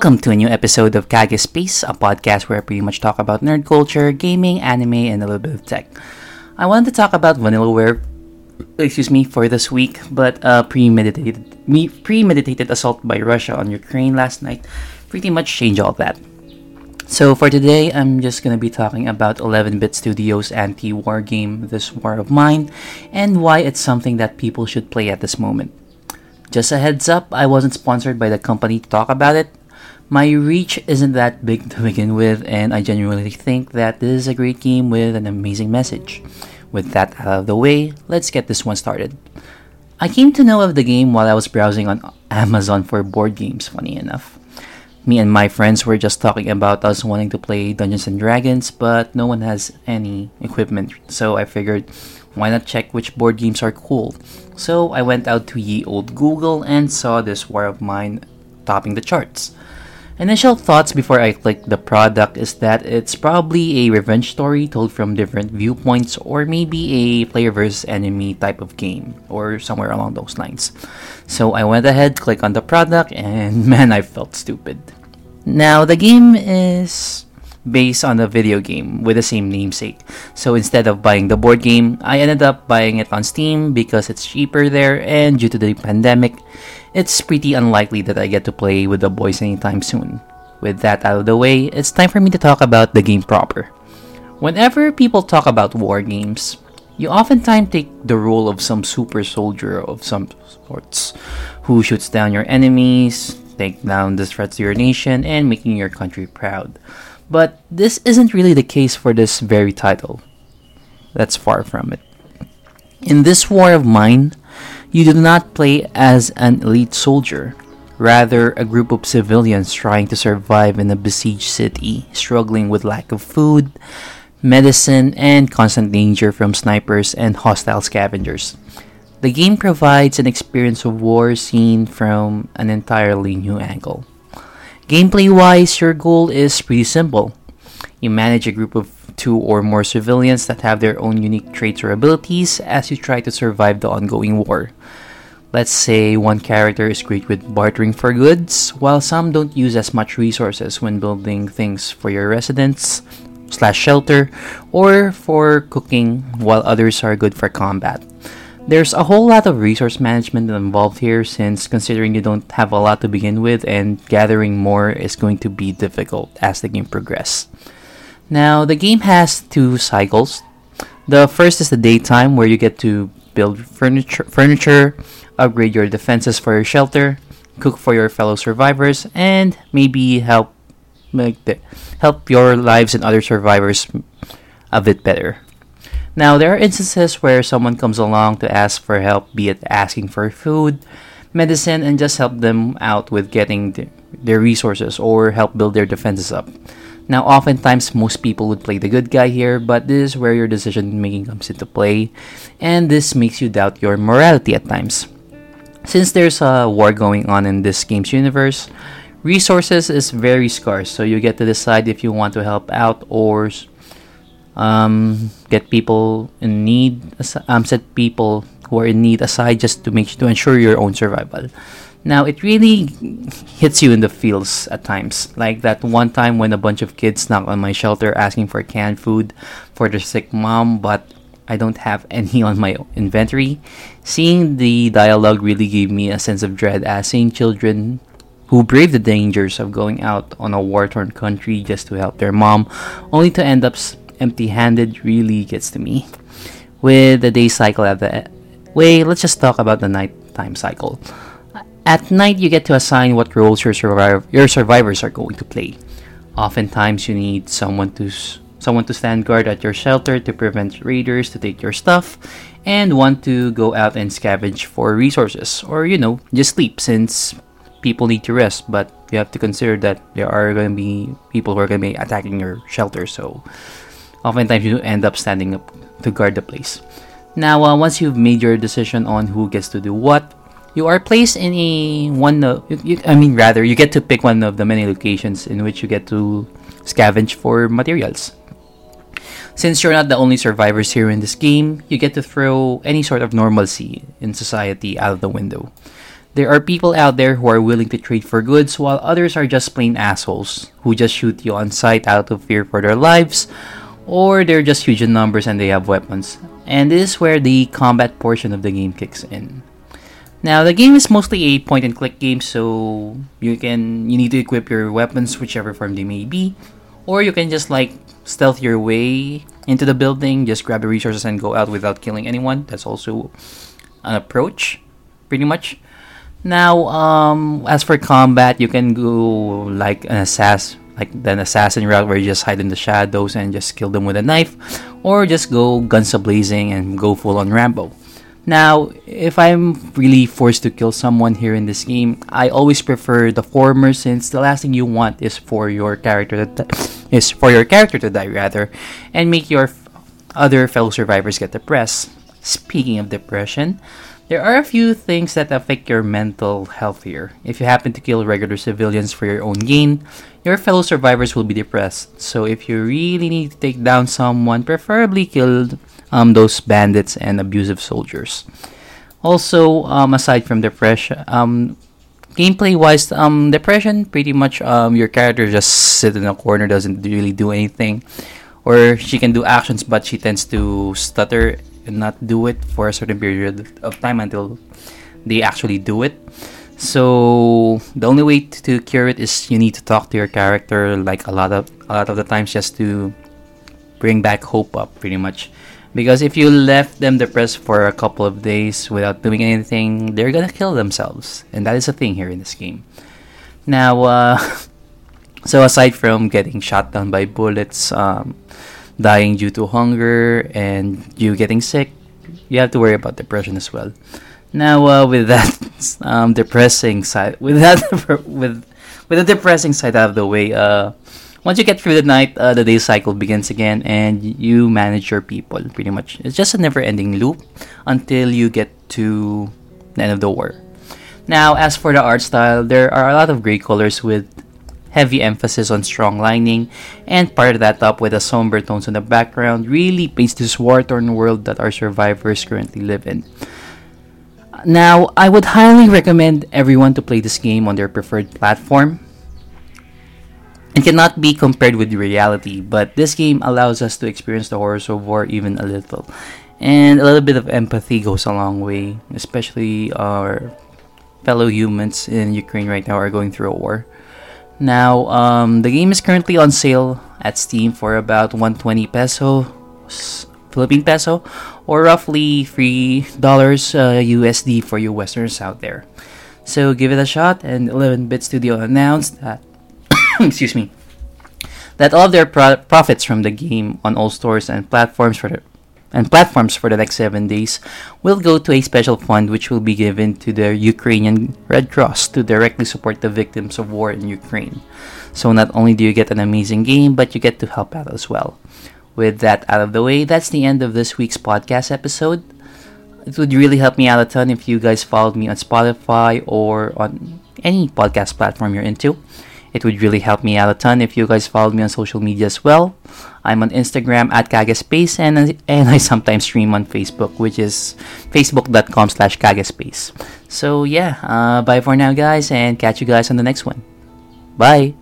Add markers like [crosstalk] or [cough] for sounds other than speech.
Welcome to a new episode of Kage Space, a podcast where I pretty much talk about nerd culture, gaming, anime, and a little bit of tech. I wanted to talk about Vanillaware, excuse me, for this week, but uh, premeditated premeditated assault by Russia on Ukraine last night pretty much changed all that. So for today, I'm just gonna be talking about 11-bit Studios anti-war game, This War of Mine, and why it's something that people should play at this moment. Just a heads up, I wasn't sponsored by the company to talk about it, my reach isn't that big to begin with, and I genuinely think that this is a great game with an amazing message. With that out of the way, let's get this one started. I came to know of the game while I was browsing on Amazon for board games, funny enough. Me and my friends were just talking about us wanting to play Dungeons and Dragons, but no one has any equipment, so I figured why not check which board games are cool? So I went out to ye old Google and saw this War of Mine topping the charts. Initial thoughts before I click the product is that it's probably a revenge story told from different viewpoints, or maybe a player versus enemy type of game, or somewhere along those lines. So I went ahead, click on the product, and [laughs] man, I felt stupid. Now, the game is based on a video game with the same namesake. So instead of buying the board game, I ended up buying it on Steam because it's cheaper there, and due to the pandemic, it's pretty unlikely that I get to play with the boys anytime soon. With that out of the way, it's time for me to talk about the game proper. Whenever people talk about war games, you oftentimes take the role of some super soldier of some sorts who shoots down your enemies, take down the threats to your nation, and making your country proud. But this isn't really the case for this very title. That's far from it. In this war of mine, you do not play as an elite soldier, rather, a group of civilians trying to survive in a besieged city, struggling with lack of food, medicine, and constant danger from snipers and hostile scavengers. The game provides an experience of war seen from an entirely new angle. Gameplay wise, your goal is pretty simple. You manage a group of two or more civilians that have their own unique traits or abilities as you try to survive the ongoing war. Let's say one character is great with bartering for goods, while some don't use as much resources when building things for your residence slash shelter or for cooking, while others are good for combat. There's a whole lot of resource management involved here since considering you don't have a lot to begin with and gathering more is going to be difficult as the game progresses. Now, the game has two cycles. The first is the daytime where you get to build furniture, furniture upgrade your defenses for your shelter, cook for your fellow survivors, and maybe help make the, help your lives and other survivors a bit better. Now, there are instances where someone comes along to ask for help, be it asking for food, medicine, and just help them out with getting the, their resources or help build their defenses up. Now, oftentimes, most people would play the good guy here, but this is where your decision making comes into play, and this makes you doubt your morality at times. Since there's a war going on in this game's universe, resources is very scarce, so you get to decide if you want to help out or um, get people in need, um, set people who are in need aside just to make to ensure your own survival. Now it really hits you in the feels at times. Like that one time when a bunch of kids knocked on my shelter asking for canned food for their sick mom, but I don't have [laughs] any on my inventory. Seeing the dialogue really gave me a sense of dread as seeing children who brave the dangers of going out on a war torn country just to help their mom, only to end up empty handed, really gets to me. With the day cycle at the way, let's just talk about the nighttime cycle. At night, you get to assign what roles your, surviv- your survivors are going to play. Oftentimes, you need someone to someone to stand guard at your shelter to prevent raiders to take your stuff, and want to go out and scavenge for resources, or you know, just sleep since people need to rest. But you have to consider that there are going to be people who are going to be attacking your shelter, so oftentimes you end up standing up to guard the place. Now, uh, once you've made your decision on who gets to do what, you are placed in a one of you, you, I mean rather you get to pick one of the many locations in which you get to scavenge for materials. Since you're not the only survivors here in this game, you get to throw any sort of normalcy in society out of the window. There are people out there who are willing to trade for goods, while others are just plain assholes who just shoot you on sight out of fear for their lives, or they're just huge in numbers and they have weapons. And this is where the combat portion of the game kicks in. Now the game is mostly a point and click game, so you can you need to equip your weapons whichever form they may be, or you can just like stealth your way into the building, just grab the resources and go out without killing anyone. That's also an approach, pretty much. Now, um, as for combat, you can go like an assassin, like an assassin route where you just hide in the shadows and just kill them with a knife, or just go guns a blazing and go full on Rambo. Now, if I'm really forced to kill someone here in this game, I always prefer the former since the last thing you want is for your character to [laughs] is for your character to die rather and make your f- other fellow survivors get depressed. Speaking of depression, there are a few things that affect your mental health here. If you happen to kill regular civilians for your own gain, your fellow survivors will be depressed. So if you really need to take down someone, preferably kill um, those bandits and abusive soldiers. Also, um, aside from depression, um, gameplay wise, um, depression pretty much um, your character just sit in a corner, doesn't really do anything, or she can do actions, but she tends to stutter and not do it for a certain period of time until they actually do it. So the only way to cure it is you need to talk to your character like a lot of a lot of the times just to bring back hope up pretty much because if you left them depressed for a couple of days without doing anything, they're gonna kill themselves, and that is a thing here in this game. Now, uh, [laughs] so aside from getting shot down by bullets, um, dying due to hunger, and you getting sick, you have to worry about depression as well. Now, uh, with that [laughs] um, depressing side, with that [laughs] with with the depressing side out of the way, uh, once you get through the night, uh, the day cycle begins again, and you manage your people pretty much. It's just a never ending loop until you get to the end of the war. Now, as for the art style, there are a lot of great colors with heavy emphasis on strong lining, and of that up with the somber tones in the background really paints this war torn world that our survivors currently live in. Now, I would highly recommend everyone to play this game on their preferred platform it cannot be compared with reality, but this game allows us to experience the horrors of war even a little. And a little bit of empathy goes a long way, especially our fellow humans in Ukraine right now are going through a war. Now, um, the game is currently on sale at Steam for about 120 peso, Philippine peso, or roughly $3 uh, USD for you Westerners out there. So give it a shot, and 11 Bit Studio announced that [coughs] excuse me, that all of their pro- profits from the game on all stores and platforms for the and platforms for the next seven days will go to a special fund which will be given to the Ukrainian Red Cross to directly support the victims of war in Ukraine. So not only do you get an amazing game, but you get to help out as well. With that out of the way, that's the end of this week's podcast episode. It would really help me out a ton if you guys followed me on Spotify or on any podcast platform you're into. It would really help me out a ton if you guys followed me on social media as well. I'm on Instagram at kagespace and, and I sometimes stream on Facebook, which is facebook.com slash kagespace. So yeah, uh, bye for now guys and catch you guys on the next one. Bye!